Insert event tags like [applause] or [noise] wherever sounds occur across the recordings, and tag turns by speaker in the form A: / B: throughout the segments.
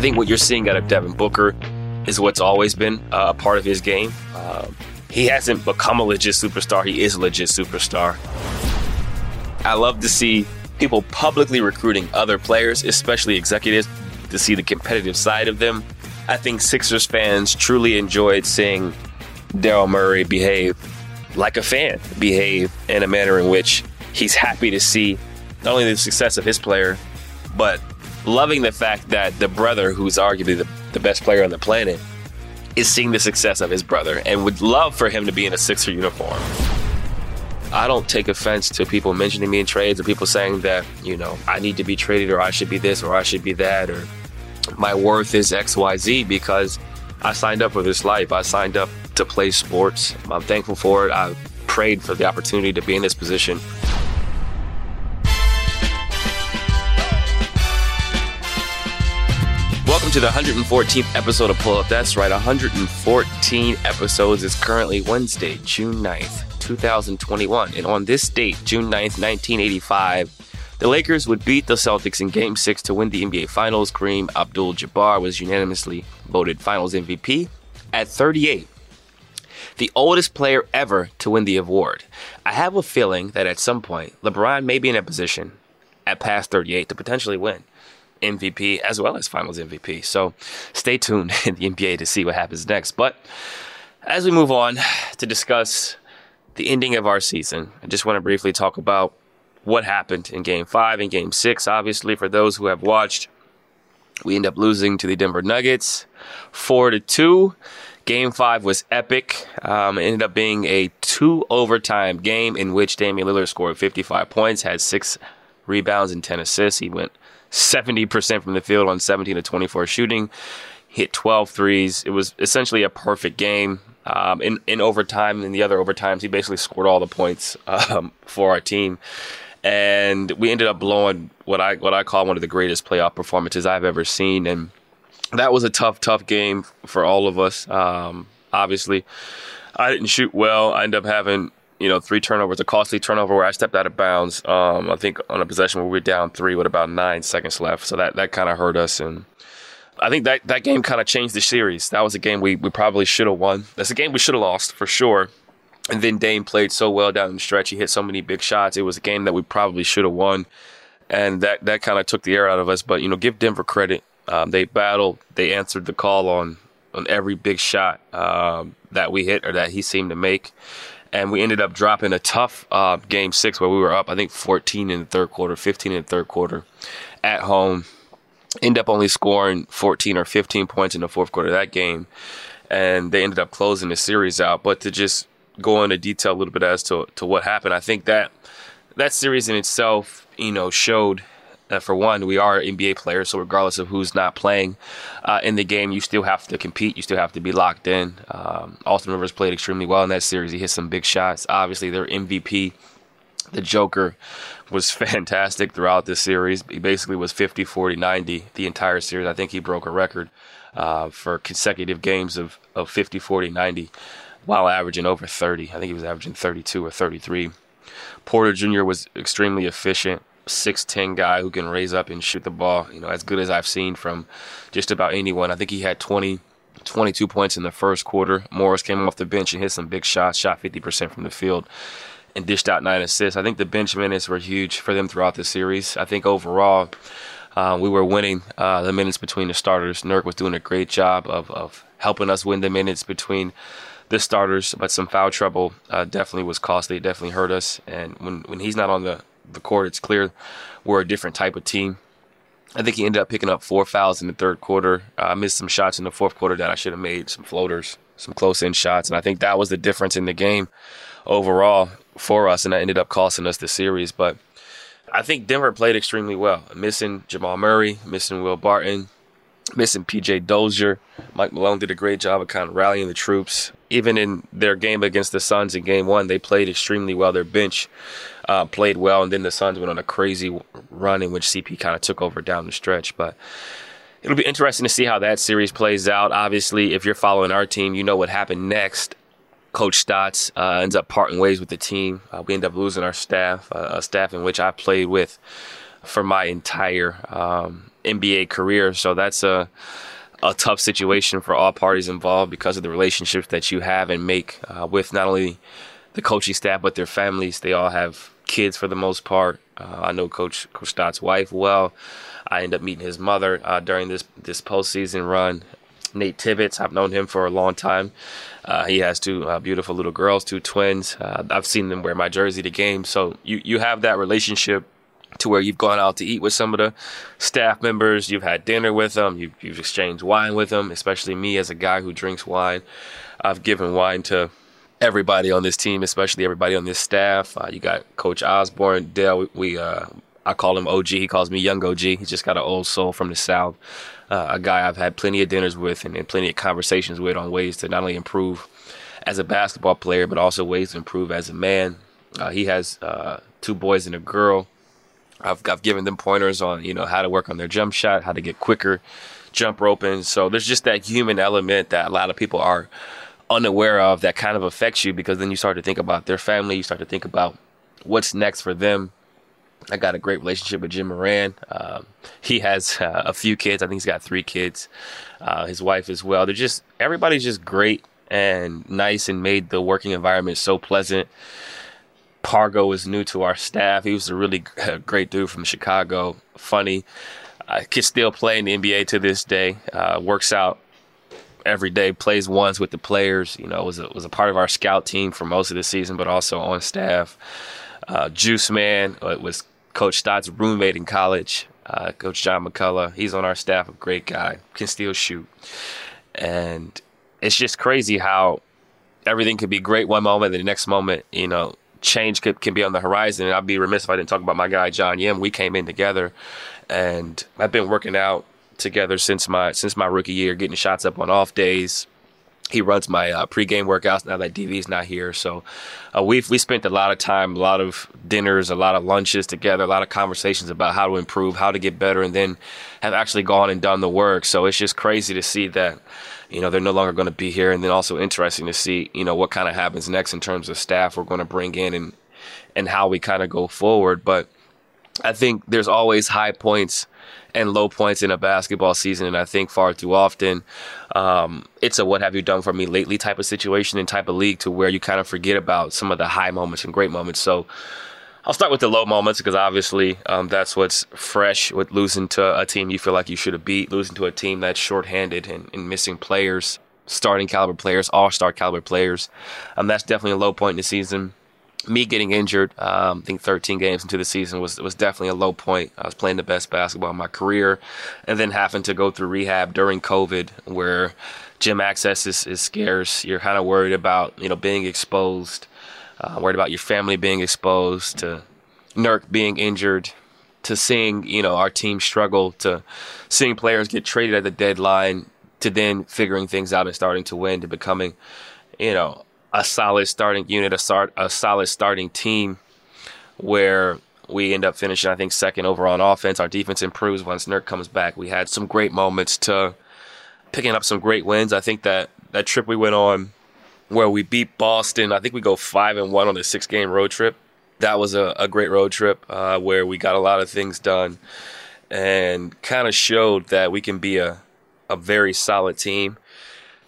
A: I think what you're seeing out of Devin Booker is what's always been uh, a part of his game. Um, he hasn't become a legit superstar. He is a legit superstar. I love to see people publicly recruiting other players, especially executives, to see the competitive side of them. I think Sixers fans truly enjoyed seeing Daryl Morey behave like a fan, behave in a manner in which he's happy to see not only the success of his player, but loving the fact that the brother, who's arguably the, the best player on the planet, is seeing the success of his brother and would love for him to be in a Sixer uniform. I don't take offense to people mentioning me in trades or people saying that, you know, I need to be traded or I should be this or I should be that or my worth is XYZ because I signed up for this life. I signed up to play sports. I'm thankful for it. I prayed for the opportunity to be in this position. Welcome to the 114th episode of Pull Up. That's right, 114 episodes. It's currently Wednesday, June 9th, 2021. And on this date, June 9th, 1985, the Lakers would beat the Celtics in Game 6 to win the NBA Finals. Kareem Abdul Jabbar was unanimously voted Finals MVP at 38 the oldest player ever to win the award. I have a feeling that at some point, LeBron may be in a position at past 38 to potentially win MVP as well as finals MVP. So stay tuned [laughs] in the NBA to see what happens next. But as we move on to discuss the ending of our season, I just want to briefly talk about what happened in game five and game six. Obviously, for those who have watched, we end up losing to the Denver Nuggets four to two. Game five was epic. Um, it ended up being a two overtime game in which Damian Lillard scored 55 points, had six rebounds and 10 assists. He went 70% from the field on 17 to 24 shooting, hit 12 threes. It was essentially a perfect game. Um, in, in overtime, in the other overtimes, he basically scored all the points um, [laughs] for our team. And we ended up blowing what I what I call one of the greatest playoff performances I've ever seen. And that was a tough, tough game for all of us. Um, obviously, I didn't shoot well. I ended up having you know, three turnovers, a costly turnover where I stepped out of bounds. Um, I think on a possession where we were down three with about nine seconds left. So that, that kind of hurt us. And I think that, that game kind of changed the series. That was a game we, we probably should have won. That's a game we should have lost for sure. And then Dame played so well down the stretch. He hit so many big shots. It was a game that we probably should have won. And that, that kind of took the air out of us. But, you know, give Denver credit. Um, they battled, they answered the call on, on every big shot um, that we hit or that he seemed to make and we ended up dropping a tough uh, game six where we were up, I think, 14 in the third quarter, 15 in the third quarter at home. End up only scoring 14 or 15 points in the fourth quarter of that game, and they ended up closing the series out. But to just go into detail a little bit as to to what happened, I think that that series in itself, you know, showed uh, for one, we are NBA players, so regardless of who's not playing uh, in the game, you still have to compete. You still have to be locked in. Um, Austin Rivers played extremely well in that series. He hit some big shots. Obviously, their MVP, the Joker, was [laughs] fantastic throughout this series. He basically was 50, 40, 90 the entire series. I think he broke a record uh, for consecutive games of, of 50, 40, 90 while averaging over 30. I think he was averaging 32 or 33. Porter Jr. was extremely efficient. 6'10 guy who can raise up and shoot the ball, you know, as good as I've seen from just about anyone. I think he had 20, 22 points in the first quarter. Morris came off the bench and hit some big shots, shot 50% from the field, and dished out nine assists. I think the bench minutes were huge for them throughout the series. I think overall, uh, we were winning uh, the minutes between the starters. Nurk was doing a great job of, of helping us win the minutes between the starters, but some foul trouble uh, definitely was costly. It definitely hurt us. And when, when he's not on the the court, it's clear we're a different type of team. I think he ended up picking up four fouls in the third quarter. Uh, I missed some shots in the fourth quarter that I should have made, some floaters, some close in shots. And I think that was the difference in the game overall for us. And that ended up costing us the series. But I think Denver played extremely well. Missing Jamal Murray, missing Will Barton, missing PJ Dozier. Mike Malone did a great job of kind of rallying the troops. Even in their game against the Suns in game one, they played extremely well. Their bench uh, played well, and then the Suns went on a crazy run in which CP kind of took over down the stretch. But it'll be interesting to see how that series plays out. Obviously, if you're following our team, you know what happened next. Coach Stotts uh, ends up parting ways with the team. Uh, we end up losing our staff, uh, a staff in which I played with for my entire um, NBA career. So that's a a tough situation for all parties involved because of the relationships that you have and make uh, with not only the coaching staff but their families. They all have kids for the most part. Uh, I know Coach Coach Stotts' wife well. I end up meeting his mother uh, during this this postseason run. Nate Tibbetts, I've known him for a long time. Uh, he has two uh, beautiful little girls, two twins. Uh, I've seen them wear my jersey to games. So you, you have that relationship to where you've gone out to eat with some of the staff members, you've had dinner with them, you've, you've exchanged wine with them, especially me as a guy who drinks wine. I've given wine to everybody on this team, especially everybody on this staff. Uh, you got Coach Osborne, Dale. We, we uh, I call him OG. He calls me Young OG. He's just got an old soul from the South. Uh, a guy I've had plenty of dinners with and, and, plenty of conversations with on ways to not only improve as a basketball player, but also ways to improve as a man. Uh, he has uh, two boys and a girl. I've, I've given them pointers on you know how to work on their jump shot, how to get quicker jump roping. So there's just that human element that a lot of people are unaware of that kind of affects you because then you start to think about their family, you start to think about what's next for them. I got a great relationship with Jim Moran. Um, he has uh, [laughs] a few kids. I think he's got three kids. Uh, his wife as well. They're just everybody's just great and nice and made the working environment so pleasant. Pargo is new to our staff. He was a really [laughs] great dude from Chicago, funny. Uh, can still play in the NBA to this day. Uh, works out every day, plays once with the players. You know, was a, was a part of our scout team for most of the season, but also on staff. Uh, Juice Man uh, was Coach Stott's roommate in college. Uh, Coach John McCullough, he's on our staff, a great guy, can still shoot. And it's just crazy how everything could be great one moment, and the next moment, you know, change could, can be on the horizon. And I'd be remiss if I didn't talk about my guy John Yim. We came in together, and I've been working out together since my since my rookie year, getting shots up on off days. He runs my uh, pregame workouts now that DV's not here. So uh, we've we spent a lot of time, a lot of dinners, a lot of lunches together, a lot of conversations about how to improve, how to get better, and then have actually gone and done the work. So it's just crazy to see that you know, they're no longer going to be here. And then also interesting to see, you know, what kind of happens next in terms of staff we're going to bring in and, and how we kind of go forward. But I think there's always high points and low points in a basketball season. And I think far too often, um, it's a what have you done for me lately type of situation and type of league to where you kind of forget about some of the high moments and great moments. So, I'll start with the low moments because obviously um, that's what's fresh with losing to a team you feel like you should have beat, losing to a team that's shorthanded and, and missing players, starting caliber players, all star caliber players. Um, that's definitely a low point in the season. Me getting injured, um, I think 13 games into the season was was definitely a low point. I was playing the best basketball in my career, and then having to go through rehab during COVID, where gym access is, is scarce. You're kind of worried about you know being exposed uh, worried about your family being exposed, to Nurk being injured, to seeing you know our team struggle, to seeing players get traded at the deadline, to then figuring things out and starting to win, to becoming you know a solid starting unit, a start a solid starting team, where we end up finishing I think second overall on offense. Our defense improves once Nurk comes back. We had some great moments to picking up some great wins. I think that that trip we went on where we beat Boston. I think we go five and one on the six game road trip. That was a, a great road trip uh, where we got a lot of things done and kind of showed that we can be a, a very solid team.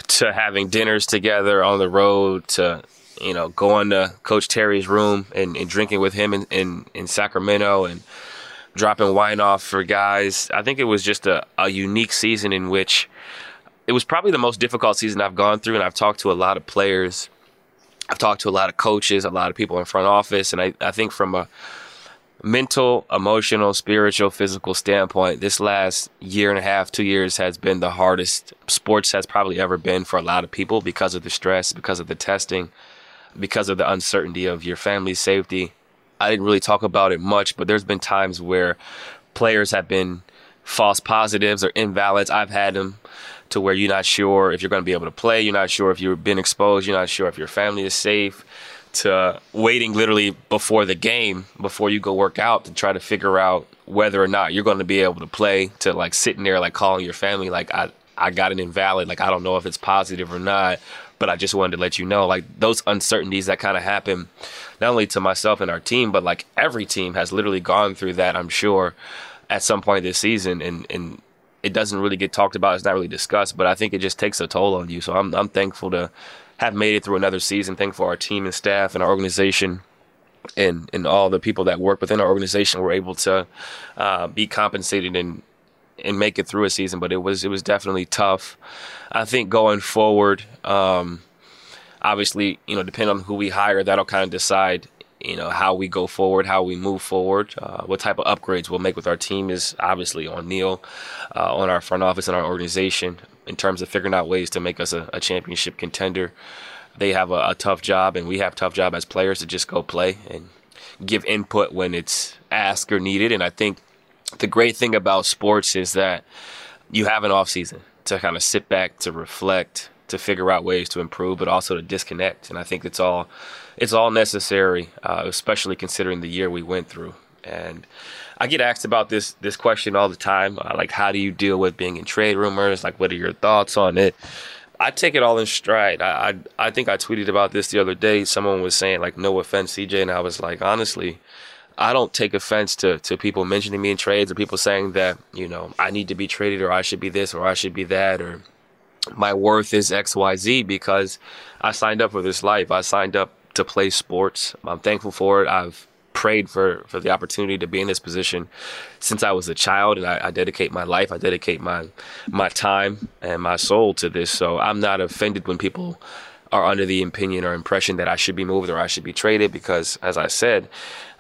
A: To having dinners together on the road, to you know going to Coach Terry's room and, and drinking with him in, in, in Sacramento and dropping wine off for guys. I think it was just a, a unique season in which it was probably the most difficult season I've gone through, and I've talked to a lot of players. I've talked to a lot of coaches, a lot of people in front office, and I, I think from a mental, emotional, spiritual, physical standpoint, this last year and a half, two years has been the hardest sports has probably ever been for a lot of people because of the stress, because of the testing, because of the uncertainty of your family's safety. I didn't really talk about it much, but there's been times where players have been false positives or invalids. I've had them to where you're not sure if you're going to be able to play. You're not sure if you've been exposed. You're not sure if your family is safe. To waiting literally before the game, before you go work out to try to figure out whether or not you're going to be able to play. To like sitting there, like calling your family, like I, I got an invalid. Like I don't know if it's positive or not, but I just wanted to let you know. Like those uncertainties that kind of happen, not only to myself and our team, but like every team has literally gone through that. I'm sure at some point this season, and and it doesn't really get talked about. It's not really discussed, but I think it just takes a toll on you. So I'm I'm thankful to have made it through another season. Thankful our team and staff and our organization. And, and all the people that work within our organization were able to uh, be compensated and and make it through a season. But it was it was definitely tough. I think going forward, um, obviously, you know, depending on who we hire, that'll kind of decide you know how we go forward, how we move forward, uh, what type of upgrades we'll make with our team is obviously on Neil, uh, on our front office and our organization in terms of figuring out ways to make us a, a championship contender. They have a, a, tough job, and we have tough job as players to just go play and give input when it's asked or needed. And I think the great thing about sports is that you have an off season to kind of sit back, to reflect, to figure out ways to improve, but also to disconnect. And I think it's all it's all necessary, uh, especially considering the year we went through. And I get asked about this this question all the time, uh, like how do you deal with being in trade rumors? Like, what are your thoughts on it? I take it all in stride. I, I I think I tweeted about this the other day. Someone was saying like, no offense, CJ, and I was like, honestly. I don't take offense to, to people mentioning me in trades or people saying that, you know, I need to be traded or I should be this or I should be that or my worth is XYZ because I signed up for this life. I signed up to play sports. I'm thankful for it. I've prayed for, for the opportunity to be in this position since I was a child, and I, I, dedicate my life, I dedicate my my time and my soul to this. So I'm not offended when people are under the opinion or impression that I should be moved or I should be traded because, as I said,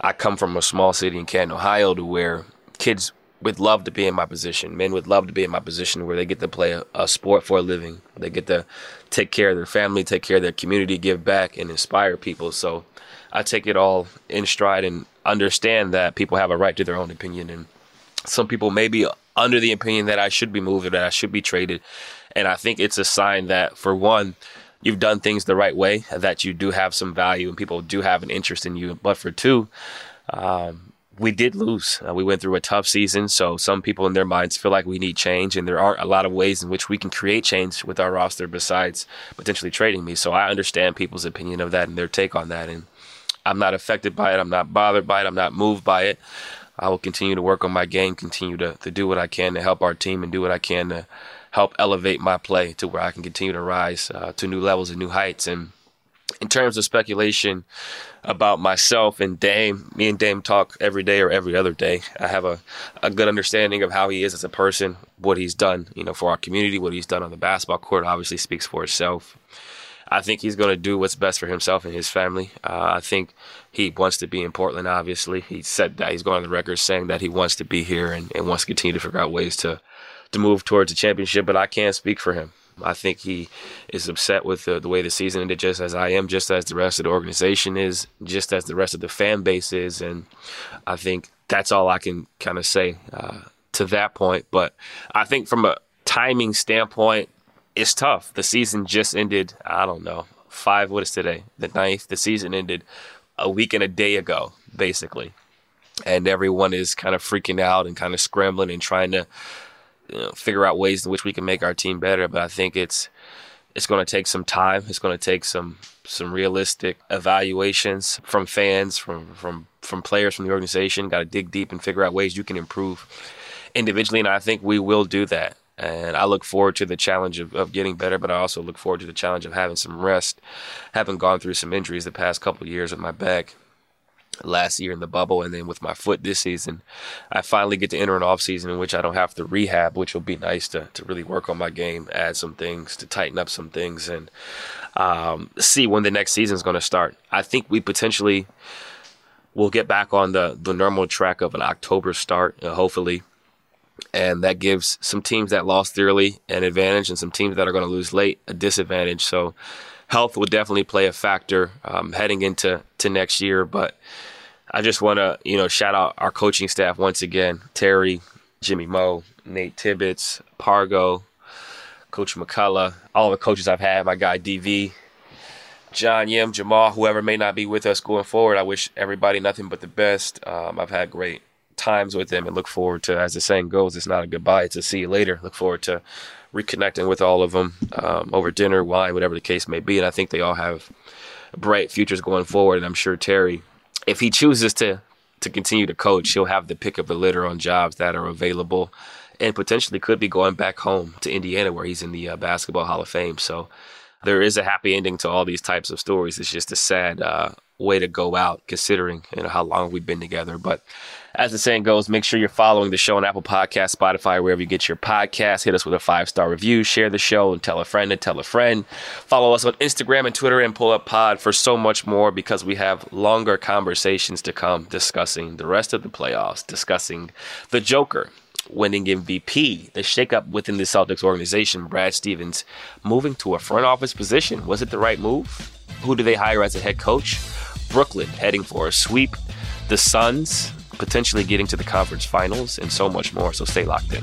A: I come from a small city in Canton, Ohio, to where kids would love to be in my position. Men would love to be in my position where they get to play a, a, sport for a living. They get to take care of their family, take care of their community, give back, and inspire people. So I take it all in stride and understand that people have a right to their own opinion. And some people may be under the opinion that I should be moved or that I should be traded. And I think it's a sign that, for one, you've done things the right way, that you do have some value and people do have an interest in you. But for two, um, we did lose. Uh, we went through a tough season, so some people in their minds feel like we need change, and there aren't a lot of ways in which we can create change with our roster besides potentially trading me. So I understand people's opinion of that and their take on that, and I'm not affected by it. I'm not bothered by it. I'm not moved by it. I will continue to work on my game, continue to, to do what I can to help our team, and do what I can to help elevate my play to where I can continue to rise uh, to new levels and new heights. And in terms of speculation about myself and Dame, me and Dame talk every day or every other day. I have a, a good understanding of how he is as a person, what he's done, you know, for our community, what he's done on the basketball court obviously speaks for itself. I think he's going to do what's best for himself and his family. Uh, I think he wants to be in Portland, obviously. He said that he's going on the record saying that he wants to be here and, and wants to continue to figure out ways to, to move towards a championship, but I can't speak for him. I think he is upset with the, the, way the season ended, just as I am, just as the rest of the organization is, just as the rest of the fan base is. And I think that's all I can kind of say uh, to that point. But I think from a timing standpoint, it's tough. The season just ended, I don't know, five, what is today? The ninth. The season ended a week and a day ago, basically. And everyone is kind of freaking out and kind of scrambling and trying to you know, figure out ways in which we can make our team better. But I think it's it's going to take some time. It's going to take some some realistic evaluations from fans, from from from players from the organization. Got to dig deep and figure out ways you can improve individually, and I think we will do that. And I look forward to the challenge of, of getting better, but I also look forward to the challenge of having some rest, having gone through some injuries the past couple years with my back last year in the bubble and then with my foot this season i finally get to enter an off season in which i don't have to rehab which will be nice to, to really work on my game add some things to tighten up some things and um, see when the next season is going to start i think we potentially will get back on the, the normal track of an october start uh, hopefully and that gives some teams that lost early an advantage and some teams that are going to lose late a disadvantage so health will definitely play a factor um, heading into to next year. But I just want to, you know, shout out our coaching staff once again Terry, Jimmy Moe, Nate Tibbetts, Pargo, Coach McCullough, all the coaches I've had, my guy DV, John Yim, Jamal, whoever may not be with us going forward. I wish everybody nothing but the best. Um, I've had great times with them and look forward to, as the saying goes, it's not a goodbye, it's a see you later. Look forward to reconnecting with all of them um, over dinner, wine, whatever the case may be. And I think they all have bright futures going forward. And I'm sure Terry, if he chooses to to continue to coach, he'll have the pick of the litter on jobs that are available and potentially could be going back home to Indiana where he's in the uh, Basketball Hall of Fame. So there is a happy ending to all these types of stories. It's just a sad uh, way to go out considering you know how long we've been together. But as the saying goes, make sure you're following the show on Apple Podcast, Spotify, wherever you get your podcast. Hit us with a five star review, share the show, and tell a friend and tell a friend. Follow us on Instagram and Twitter and Pull Up Pod for so much more because we have longer conversations to come discussing the rest of the playoffs, discussing the Joker winning MVP, the shakeup within the Celtics organization, Brad Stevens moving to a front office position. Was it the right move? Who do they hire as a head coach? Brooklyn heading for a sweep. The Suns potentially getting to the conference finals, and so much more. So stay locked in.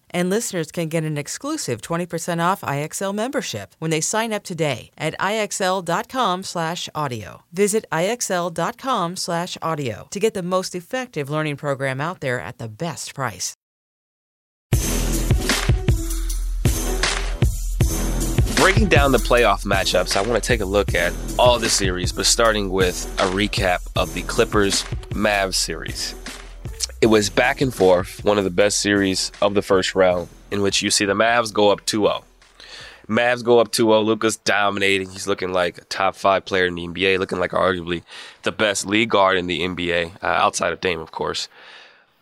B: And listeners can get an exclusive 20% off IXL membership when they sign up today at IXL.com/audio. Visit IXL.com/audio to get the most effective learning program out there at the best price.
A: Breaking down the playoff matchups, I want to take a look at all the series, but starting with a recap of the Clippers Mavs series. It was back and forth, one of the best series of the first round, in which you see the Mavs go up 2 0. Mavs go up 2 0. Luka's dominating. He's looking like a top five player in the NBA, looking like arguably the best league guard in the NBA, uh, outside of Dame, of course.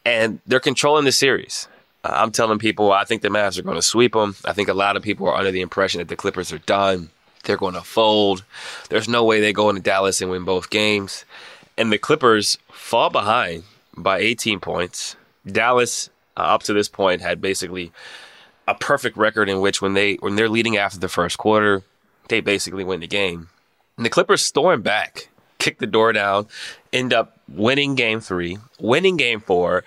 A: And they're controlling the series. Uh, I'm telling people I think the Mavs are going to sweep them. I think a lot of people are under the impression that the Clippers are done. They're going to fold. There's no way they go into Dallas and win both games. And the Clippers fall behind by 18 points. Dallas, uh, up to this point, had basically a perfect record in which when they when they're leading after the first quarter, they basically win the game. And the Clippers storm back, kick the door down, end up winning game three, winning game four,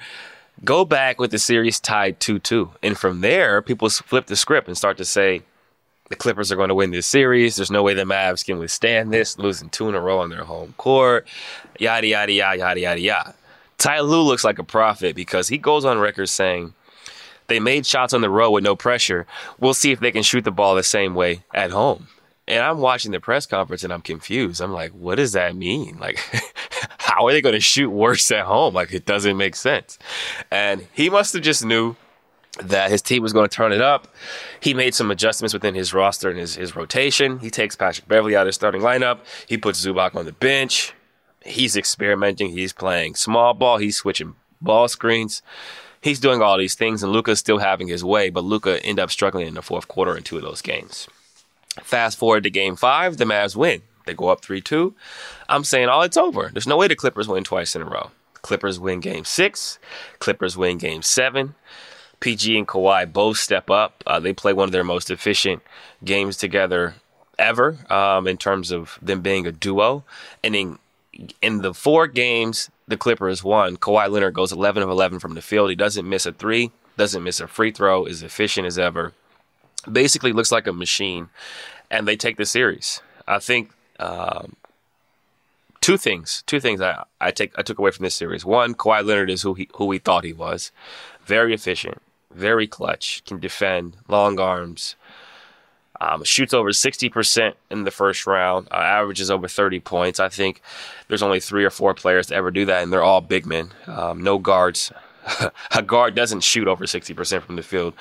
A: go back with the series tied 2 2. And from there, people flip the script and start to say, the Clippers are going to win this series. There's no way the Mavs can withstand this, losing two in a row on their home court. Yada, yada, yada, yada, yada, yada. Ty Lue looks like a prophet because he goes on record saying, they made shots on the road with no pressure. We'll see if they can shoot the ball the same way at home. And I'm watching the press conference and I'm confused. I'm like, what does that mean? Like, [laughs] how are they going to shoot worse at home? Like, it doesn't make sense. And he must have just knew that his team was going to turn it up. He made some adjustments within his roster and his, his rotation. He takes Patrick Beverley out of the starting lineup. He puts Zubac on the bench. He's experimenting. He's playing small ball. He's switching ball screens. He's doing all these things, and Luka's still having his way, but Luca ended up struggling in the fourth quarter in two of those games. Fast forward to game five, the Mavs win. They go up 3 2. I'm saying, oh, it's over. There's no way the Clippers win twice in a row. Clippers win game six. Clippers win game seven. PG and Kawhi both step up. Uh, they play one of their most efficient games together ever um, in terms of them being a duo. And in, in the four games the Clippers won, Kawhi Leonard goes 11 of 11 from the field. He doesn't miss a three, doesn't miss a free throw, is efficient as ever. Basically looks like a machine. And they take the series. I think um, two things. Two things I, I take I took away from this series. One, Kawhi Leonard is who he who we thought he was. Very efficient, very clutch, can defend, long arms, Um, shoots over 60% in the first round, uh, averages over 30 points. I think there's only three or four players to ever do that, and they're all big men. Um, no guards. [laughs] a guard doesn't shoot over 60% from the field.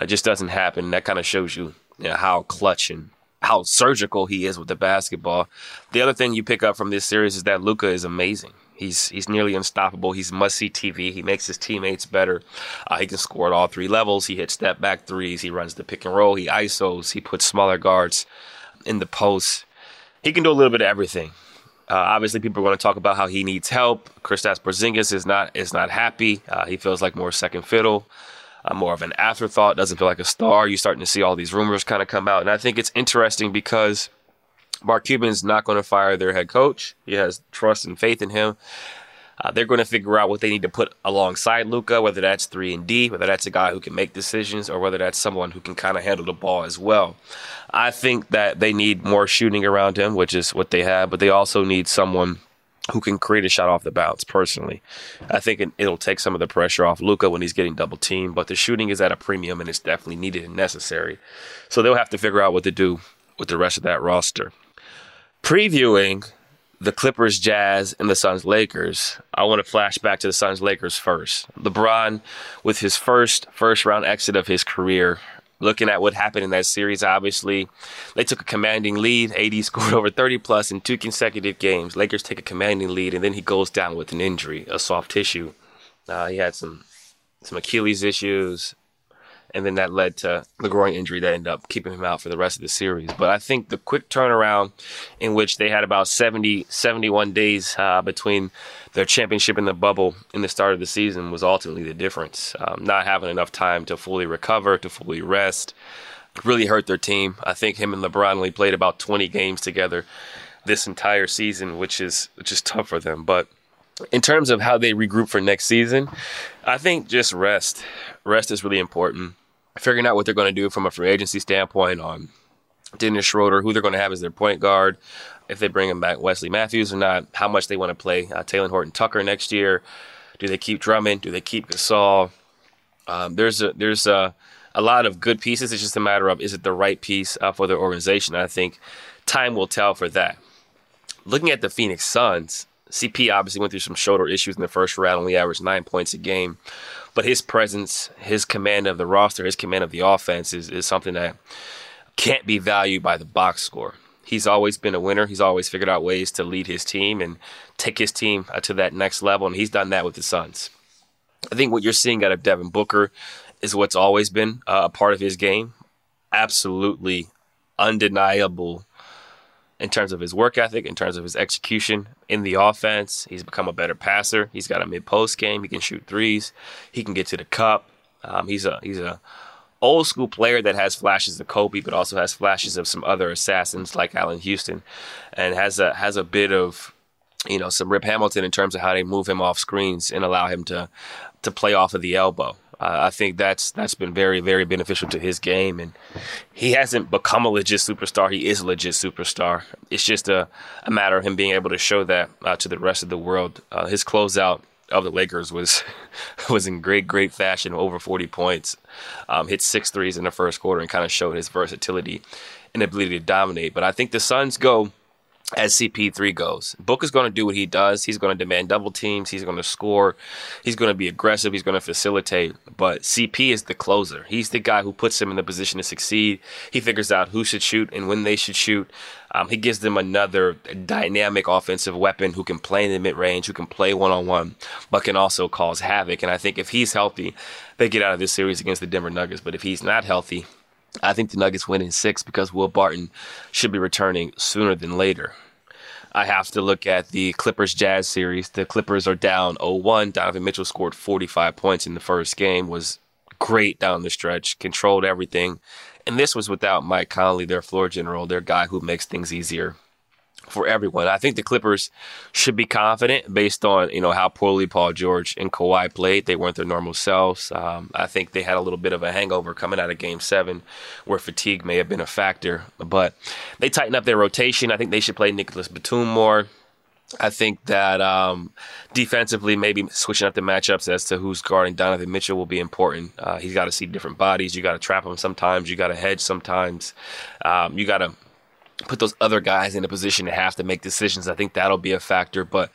A: It just doesn't happen. That kind of shows you, you know, how clutch and how surgical he is with the basketball. The other thing you pick up from this series is that Luka is amazing. He's he's nearly unstoppable. He's must see TV. He makes his teammates better. Uh, he can score at all three levels. He hits step back threes. He runs the pick and roll. He isos. He puts smaller guards in the post. He can do a little bit of everything. Uh, obviously, people are going to talk about how he needs help. Kristaps Porzingis is not is not happy. Uh, he feels like more second fiddle, uh, more of an afterthought. Doesn't feel like a star. You're starting to see all these rumors kind of come out, and I think it's interesting because Mark Cuban's not going to fire their head coach. He has trust and faith in him. Uh, they're going to figure out what they need to put alongside Luka, whether that's three and D, whether that's a guy who can make decisions, or whether that's someone who can kind of handle the ball as well. I think that they need more shooting around him, which is what they have, but they also need someone who can create a shot off the bounce. Personally, I think it, will take some of the pressure off Luka when he's getting double teamed, but the shooting is at a premium and it's definitely needed and necessary. So they'll have to figure out what to do with the rest of that roster previewing the Clippers, Jazz, and the Suns, Lakers, I want to flash back to the Suns, Lakers first. LeBron, with his first first round exit of his career, looking at what happened in that series, obviously they took a commanding lead. AD [laughs] scored over 30 plus in two consecutive games. Lakers take a commanding lead, and then he goes down with an injury, a soft tissue. Uh, he had some some Achilles issues, and then that led to the groin injury that ended up keeping him out for the rest of the series. But I think the quick turnaround in which they had about 70, 71 days uh, between their championship and the bubble in the start of the season was ultimately the difference. Um, not having enough time to fully recover, to fully rest, really hurt their team. I think him and LeBron only played about 20 games together this entire season, which is which is tough for them. But in terms of how they regroup for next season, I think just rest. Rest is really important figuring out what they're going to do from a free agency standpoint on Dennis Schroeder, who they're going to have as their point guard, if they bring him back Wesley Matthews or not, how much they want to play uh, Talen Horton Tucker next year. Do they keep Drummond? Do they keep Gasol? Um, there's a there's a, a lot of good pieces. It's just a matter of is it the right piece uh, for their organization. I think time will tell for that. Looking at the Phoenix Suns, CP obviously went through some shoulder issues in the first round, only averaged nine points a game but his presence, his command of the roster, his command of the offense is, is something that can't be valued by the box score. He's always been a winner. He's always figured out ways to lead his team and take his team uh, to that next level, and he's done that with the Suns. I think what you're seeing out of Devin Booker is what's always been uh, a part of his game. Absolutely undeniable in terms of his work ethic, in terms of his execution in the offense. He's become a better passer. He's got a mid post game. He can shoot threes. He can get to the cup. Um, he's a he's a old school player that has flashes of Kobe, but also has flashes of some other assassins like Allan Houston, and has a has a bit of you know some Rip Hamilton in terms of how they move him off screens and allow him to to play off of the elbow. Uh, I think that's that's been very very beneficial to his game, and he hasn't become a legit superstar. He is a legit superstar. It's just a, a matter of him being able to show that uh, to the rest of the world. Uh, his closeout of the Lakers was [laughs] was in great great fashion, over forty points. Um, hit six threes in the first quarter and kind of showed his versatility and ability to dominate. But I think the Suns go as CP3 goes. Book is going to do what he does. He's going to demand double teams. He's going to score. He's going to be aggressive. He's going to facilitate. But CP is the closer. He's the guy who puts him in the position to succeed. He figures out who should shoot and when they should shoot. Um, he gives them another dynamic offensive weapon who can play in the mid range, who can play one on one, but can also cause havoc. And I think if he's healthy, they get out of this series against the Denver Nuggets. But if he's not healthy, I think the Nuggets win in six because Will Barton should be returning sooner than later. I have to look at the Clippers Jazz series. The Clippers are down 0-1. Donovan Mitchell scored 45 points in the first game, was great down the stretch, controlled everything. And this was without Mike Conley, their floor general, their guy who makes things easier for everyone. I think the Clippers should be confident based on you know how poorly Paul George and Kawhi played. They weren't their normal selves. Um, I think they had a little bit of a hangover coming out of Game Seven, where fatigue may have been a factor. But they tighten up their rotation. I think they should play Nicolas Batum more. I think that um, defensively, maybe switching up the matchups as to who's guarding Donovan Mitchell will be important. Uh, he's got to see different bodies. You got to trap him sometimes. You got to hedge sometimes. Um, you got to put those other guys in a position to have to make decisions. I think that'll be a factor. But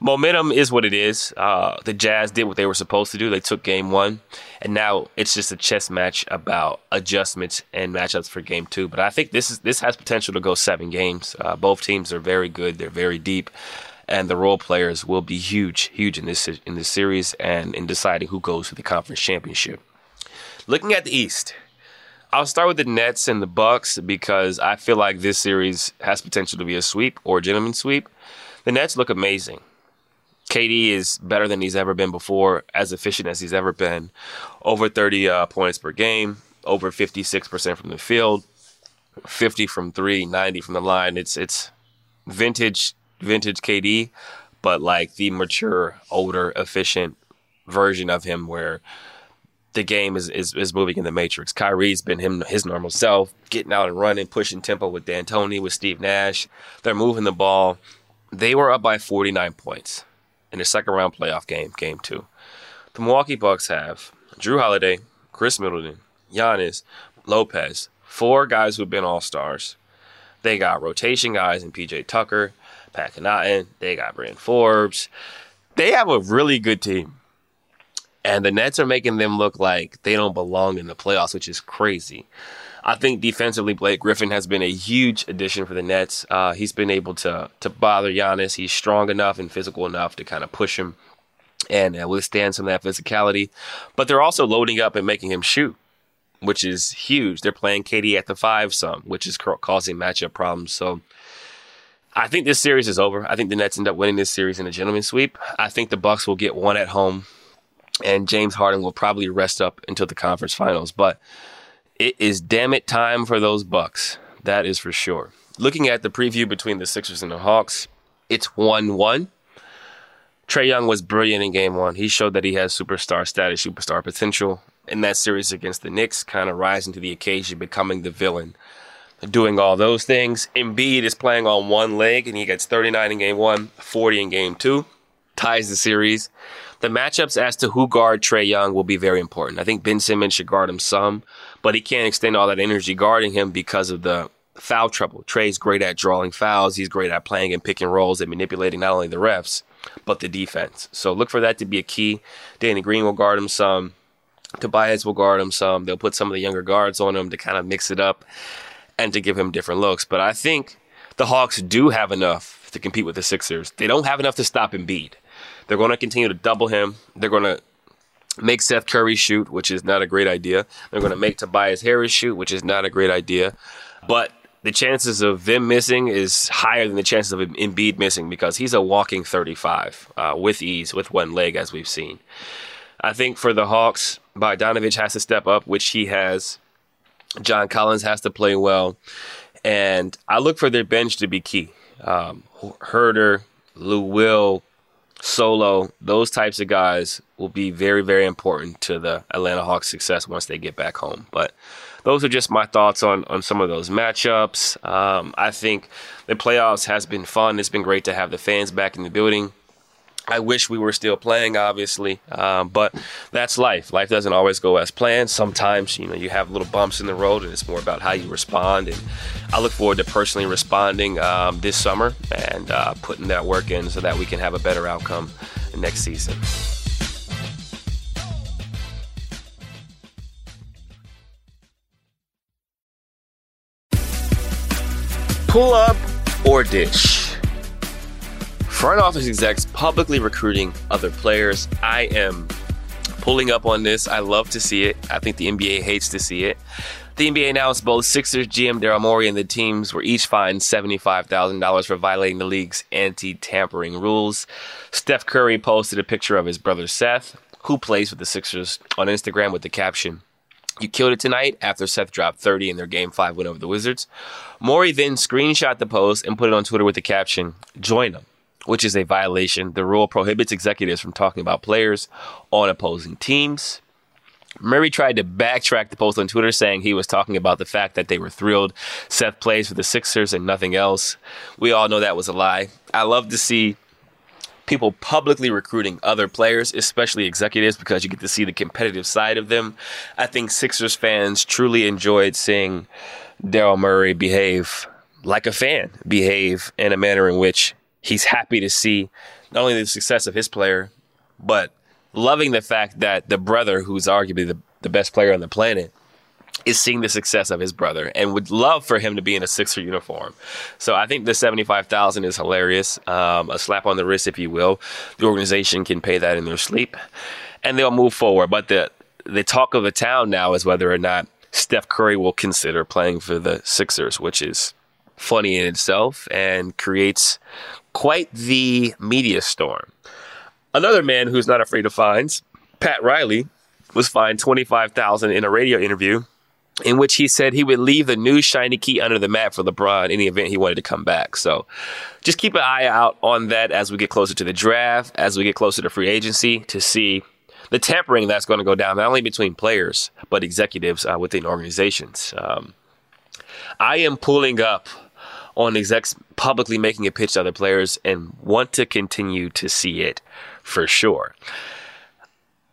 A: momentum is what it is. Uh, the Jazz did what they were supposed to do. They took game one, and now it's just a chess match about adjustments and matchups for game two. But I think this is this has potential to go seven games. Uh, both teams are very good. They're very deep. And the role players will be huge, huge in this in this series and in deciding who goes to the conference championship. Looking at the East, I'll start with the Nets and the Bucks because I feel like this series has potential to be a sweep or a gentleman's sweep. The Nets look amazing. KD is better than he's ever been before, as efficient as he's ever been. Over 30 uh, points per game, over 56% from the field, 50 from three, 90 from the line. It's it's vintage vintage KD, but like the mature, older, efficient version of him where the game is, is, is moving in the matrix. Kyrie's been him his normal self, getting out and running, pushing tempo with D'Antoni, with Steve Nash. They're moving the ball. They were up by 49 points in the second round playoff game, game two. The Milwaukee Bucks have Jrue Holiday, Khris Middleton, Giannis, Lopez, four guys who've been all stars. They got rotation guys in PJ Tucker, Pat Connaughton. They got Bryn Forbes. They have a really good team. And the Nets are making them look like they don't belong in the playoffs, which is crazy. I think defensively, Blake Griffin has been a huge addition for the Nets. Uh, he's been able to to bother Giannis. He's strong enough and physical enough to kind of push him and uh, withstand some of that physicality. But they're also loading up and making him shoot, which is huge. They're playing KD at the five some, which is causing matchup problems. So I think this series is over. I think the Nets end up winning this series in a gentleman's sweep. I think the Bucks will get one at home, and James Harden will probably rest up until the conference finals. But it is damn it time for those Bucks. That is for sure. Looking at the preview between the Sixers and the Hawks, it's 1 1. Trae Young was brilliant in game one. He showed that he has superstar status, superstar potential. In that series against the Knicks, kind of rising to the occasion, becoming the villain, doing all those things. Embiid is playing on one leg, and he gets 39 in game one, 40 in game two, ties the series. The matchups as to who guard Trae Young will be very important. I think Ben Simmons should guard him some but he can't extend all that energy guarding him because of the foul trouble. Trae's great at drawing fouls. He's great at playing and picking rolls and manipulating not only the refs, but the defense. So look for that to be a key. Danny Green will guard him some. Tobias will guard him some. They'll put some of the younger guards on him to kind of mix it up and to give him different looks. But I think the Hawks do have enough to compete with the Sixers. They don't have enough to stop Embiid. They're going to continue to double him. They're going to make Seth Curry shoot, which is not a great idea. They're going to make Tobias Harris shoot, which is not a great idea. But the chances of them missing is higher than the chances of Embiid missing because he's a walking 35 uh, with ease, with one leg, as we've seen. I think for the Hawks, Bogdanovic has to step up, which he has. John Collins has to play well. And I look for their bench to be key. Um, Huerter, Lou Will, Solo, those types of guys will be very, very important to the Atlanta Hawks' success once they get back home. But those are just my thoughts on, on some of those matchups. Um, I think the playoffs has been fun. It's been great to have the fans back in the building. I wish we were still playing, obviously, um, but that's life. Life doesn't always go as planned. Sometimes, you know, you have little bumps in the road, and it's more about how you respond. And I look forward to personally responding um, this summer and uh, putting that work in so that we can have a better outcome next season. Pull up or dish. Front office execs publicly recruiting other players. I am pulling up on this. I love to see it. I think the NBA hates to see it. The NBA announced both Sixers GM Daryl Morey and the teams were each fined $75,000 for violating the league's anti tampering rules. Steph Curry posted a picture of his brother Seth, who plays for the Sixers, on Instagram with the caption, You killed it tonight after Seth dropped 30 in their Game 5 win over the Wizards. Morey then screenshot the post and put it on Twitter with the caption, Join them which is a violation. The rule prohibits executives from talking about players on opposing teams. Morey tried to backtrack the post on Twitter saying he was talking about the fact that they were thrilled Seth plays for the Sixers and nothing else. We all know that was a lie. I love to see people publicly recruiting other players, especially executives, because you get to see the competitive side of them. I think Sixers fans truly enjoyed seeing Daryl Morey behave like a fan, behave in a manner in which he's happy to see not only the success of his player, but loving the fact that the brother, who's arguably the, the best player on the planet, is seeing the success of his brother and would love for him to be in a Sixer uniform. So I think the 75,000 is hilarious. Um, a slap on the wrist, if you will. The organization can pay that in their sleep and they'll move forward. But the, the talk of the town now is whether or not Steph Curry will consider playing for the Sixers, which is funny in itself and creates quite the media storm. Another man who's not afraid of fines, Pat Riley, was fined 25,000 in a radio interview in which he said he would leave the new shiny key under the mat for LeBron in the event he wanted to come back. So just keep an eye out on that as we get closer to the draft, as we get closer to free agency to see the tampering that's going to go down, not only between players, but executives uh, within organizations. Um, I am pulling up on execs publicly making a pitch to other players and want to continue to see it for sure.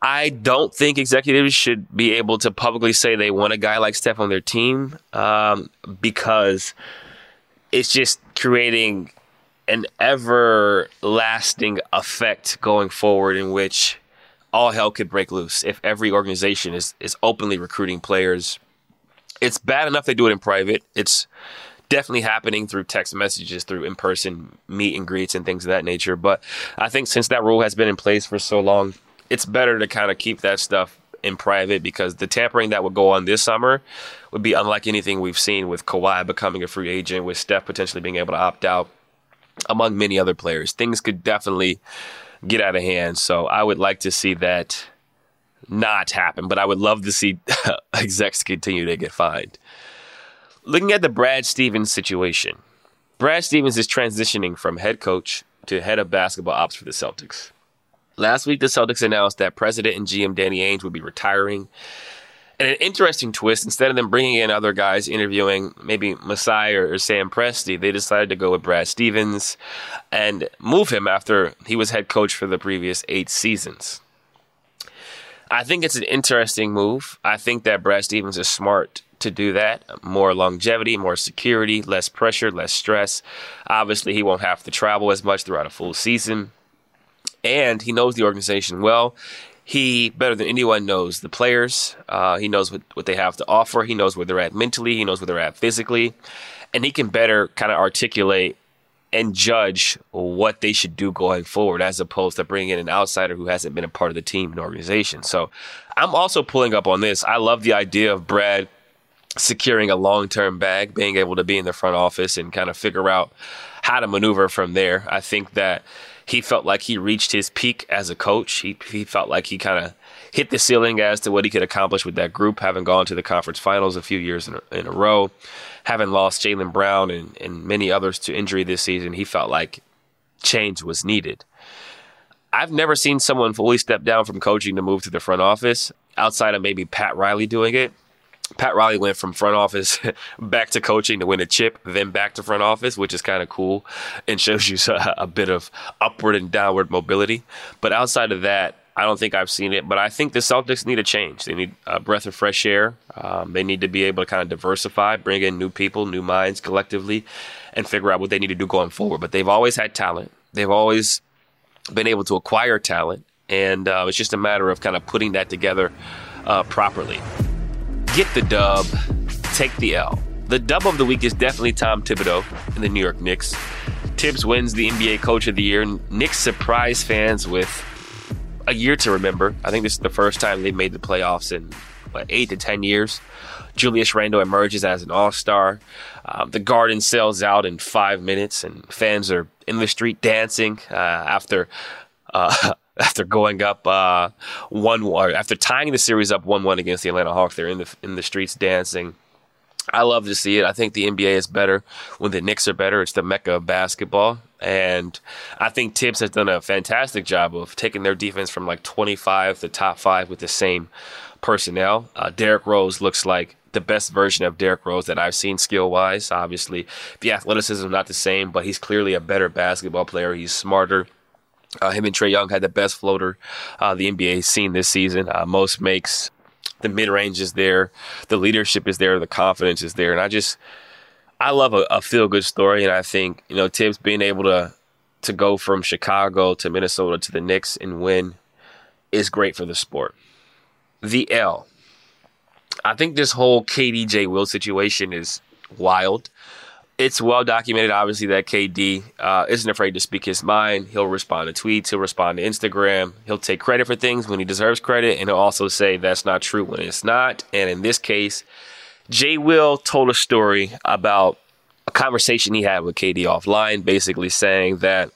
A: I don't think executives should be able to publicly say they want a guy like Steph on their team um, because it's just creating an everlasting effect going forward in which all hell could break loose if every organization is, is openly recruiting players. It's bad enough they do it in private. It's definitely happening through text messages, through in person meet and greets and things of that nature. But I think since that rule has been in place for so long, it's better to kind of keep that stuff in private because the tampering that would go on this summer would be unlike anything we've seen with Kawhi becoming a free agent, with Steph potentially being able to opt out, among many other players. Things could definitely get out of hand. So I would like to see that not happen, but I would love to see [laughs] execs continue to get fined. Looking at the Brad Stevens situation, Brad Stevens is transitioning from head coach to head of basketball ops for the Celtics. Last week, the Celtics announced that president and GM Danny Ainge would be retiring. And an interesting twist, instead of them bringing in other guys interviewing maybe Masai or, or Sam Presti, they decided to go with Brad Stevens and move him after he was head coach for the previous eight seasons. I think it's an interesting move. I think that Brad Stevens is smart to do that. More longevity, more security, less pressure, less stress. Obviously, he won't have to travel as much throughout a full season and he knows the organization well. He better than anyone knows the players. Uh, he knows what, what they have to offer. He knows where they're at mentally. He knows where they're at physically, and he can better kind of articulate and judge what they should do going forward, as opposed to bringing in an outsider who hasn't been a part of the team and organization. So, I'm also pulling up on this. I love the idea of Brad securing a long term bag, being able to be in the front office and kind of figure out how to maneuver from there. I think that he felt like he reached his peak as a coach. He, he felt like he kind of hit the ceiling as to what he could accomplish with that group, having gone to the conference finals a few years in a, in a row, having lost Jaylen Brown and, and many others to injury this season. He felt like change was needed. I've never seen someone fully step down from coaching to move to the front office outside of maybe Pat Riley doing it. Pat Riley went from front office [laughs] back to coaching to win a chip, then back to front office, which is kind of cool and shows you [laughs] a, a, bit of upward and downward mobility. But outside of that, I don't think I've seen it. But I think the Celtics need a change. They need a breath of fresh air. Um, they need to be able to kind of diversify, bring in new people, new minds collectively, and figure out what they need to do going forward. But they've always had talent. They've always been able to acquire talent. And uh, it's just a matter of kind of putting that together uh, properly get the dub, take the L. The dub of the week is definitely Tom Thibodeau and the New York Knicks. Tibbs wins the NBA Coach of the Year. Knicks surprise fans with a year to remember. I think this is the first time they've made the playoffs in what, eight to ten years. Julius Randle emerges as an All Star. Um, the Garden sells out in five minutes, and fans are in the street dancing uh, after uh, [laughs] after going up uh, one after tying the series up one one against the Atlanta Hawks. They're in the in the streets dancing. I love to see it. I think the NBA is better when the Knicks are better. It's the mecca of basketball. And I think Tibbs has done a fantastic job of taking their defense from like 25 to top five with the same personnel. Uh, Derrick Rose looks like the best version of Derrick Rose that I've seen skill wise. Obviously, the athleticism is not the same, but he's clearly a better basketball player. He's smarter. Uh, him and Trae Young had the best floater uh, the NBA has seen this season. Uh, most makes. The mid range is there. The leadership is there. The confidence is there. And I just, I love a, a feel good story. And I think, you know, Thibs being able to, to go from Chicago to Minnesota to the Knicks and win is great for the sport. The L. I think this whole KDJ Will situation is wild. It's well documented, obviously, that KD uh, isn't afraid to speak his mind. He'll respond to tweets, he'll respond to Instagram, he'll take credit for things when he deserves credit, and he'll also say that's not true when it's not. And in this case, Jay Will told a story about a conversation he had with KD offline, basically saying that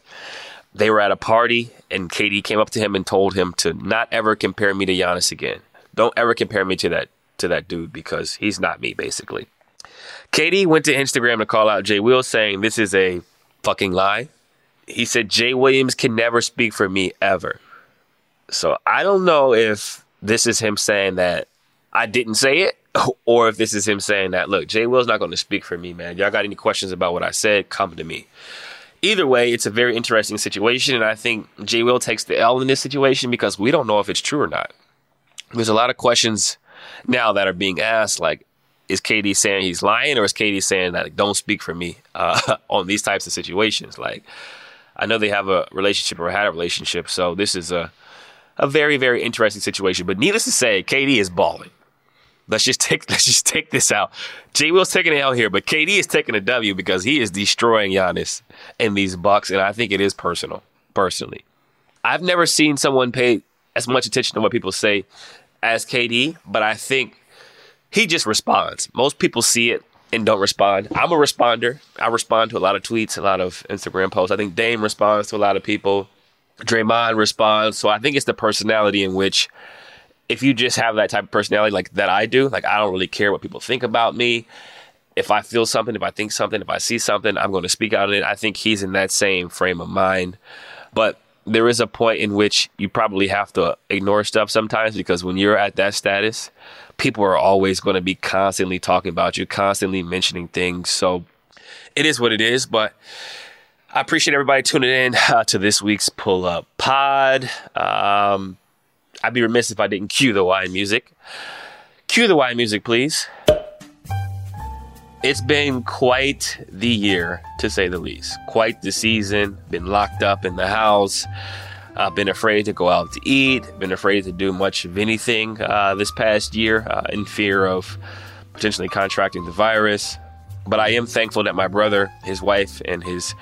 A: they were at a party and KD came up to him and told him to not ever compare me to Giannis again. Don't ever compare me to that to that dude because he's not me, basically. KD went to Instagram to call out Jay Will saying this is a fucking lie. He said Jay Williams can never speak for me ever. So I don't know if this is him saying that I didn't say it [laughs] or if this is him saying that, look, Jay Will's not going to speak for me, man. Y'all got any questions about what I said? Come to me. Either way, it's a very interesting situation, and I think Jay Will takes the L in this situation because we don't know if it's true or not. There's a lot of questions now that are being asked, like, is KD saying he's lying, or is KD saying that like, don't speak for me uh, [laughs] on these types of situations? Like, I know they have a relationship or had a relationship, so this is a a very very interesting situation. But needless to say, KD is balling. Let's just take [laughs] let's just take this out. J Will's taking an L here, but KD is taking a W because he is destroying Giannis in these Bucks, and I think it is personal. Personally, I've never seen someone pay as much attention to what people say as KD, but I think he just responds. Most people see it and don't respond. I'm a responder. I respond to a lot of tweets, a lot of Instagram posts. I think Dame responds to a lot of people. Draymond responds. So I think it's the personality in which if you just have that type of personality like that I do, like I don't really care what people think about me. If I feel something, if I think something, if I see something, I'm going to speak out on it. I think he's in that same frame of mind. But there is a point in which you probably have to ignore stuff sometimes because when you're at that status, people are always going to be constantly talking about you, constantly mentioning things. So it is what it is. But I appreciate everybody tuning in [laughs] uh, to this week's Pull Up Pod. Um, I'd be remiss if I didn't cue the wine music. Cue the wine music, please. It's been quite the year, to say the least. Quite the season. Been locked up in the house. Uh, been afraid to go out to eat. Been afraid to do much of anything uh, this past year uh, in fear of potentially contracting the virus. But I am thankful that my brother, his wife, and his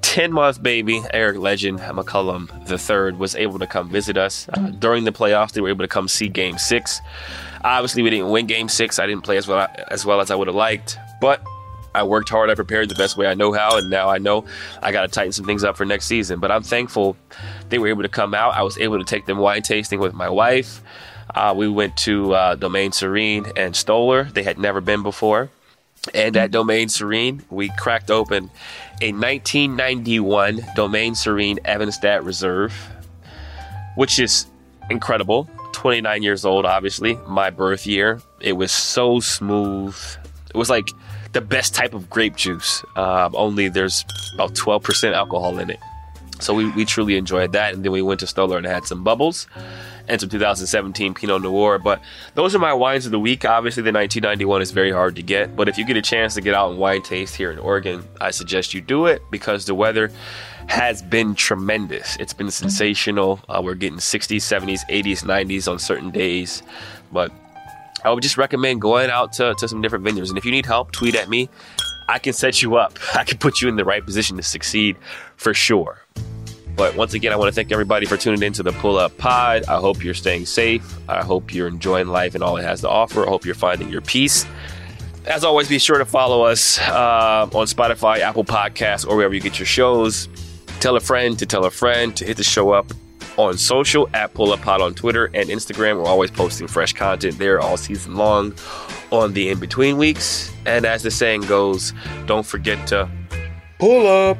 A: 10 month baby, Errick Legend McCollum III, was able to come visit us. Uh, during the playoffs, they were able to come see game six. Obviously, we didn't win game six. I didn't play as well, as well as I would have liked, but I worked hard. I prepared the best way I know how, and now I know I got to tighten some things up for next season. But I'm thankful they were able to come out. I was able to take them wine tasting with my wife. Uh, we went to uh, Domaine Serene and Stoller. They had never been before. And at Domaine Serene, we cracked open a 1991 Domaine Serene Evenstad Reserve, which is incredible. 29 years old, obviously, my birth year. It was so smooth. It was like the best type of grape juice, um, only there's about 12% alcohol in it. So we, we truly enjoyed that. And then we went to Stoller and had some bubbles and some 2017 Pinot Noir. But those are my wines of the week. Obviously, the 1991 is very hard to get, but if you get a chance to get out and wine taste here in Oregon, I suggest you do it because the weather has been tremendous. It's been sensational. Uh, we're getting 60s, 70s, 80s, 90s on certain days, but I would just recommend going out to, to some different vineyards. And if you need help, tweet at me. I can set you up. [laughs] I can put you in the right position to succeed for sure. But once again, I want to thank everybody for tuning into the Pull Up Pod. I hope you're staying safe. I hope you're enjoying life and all it has to offer. I hope you're finding your peace. As always, be sure to follow us uh, on Spotify, Apple Podcasts, or wherever you get your shows. Tell a friend to tell a friend to hit the show up on social at Pull Up Pod on Twitter and Instagram. We're always posting fresh content there all season long on the in between weeks. And as the saying goes, don't forget to pull up.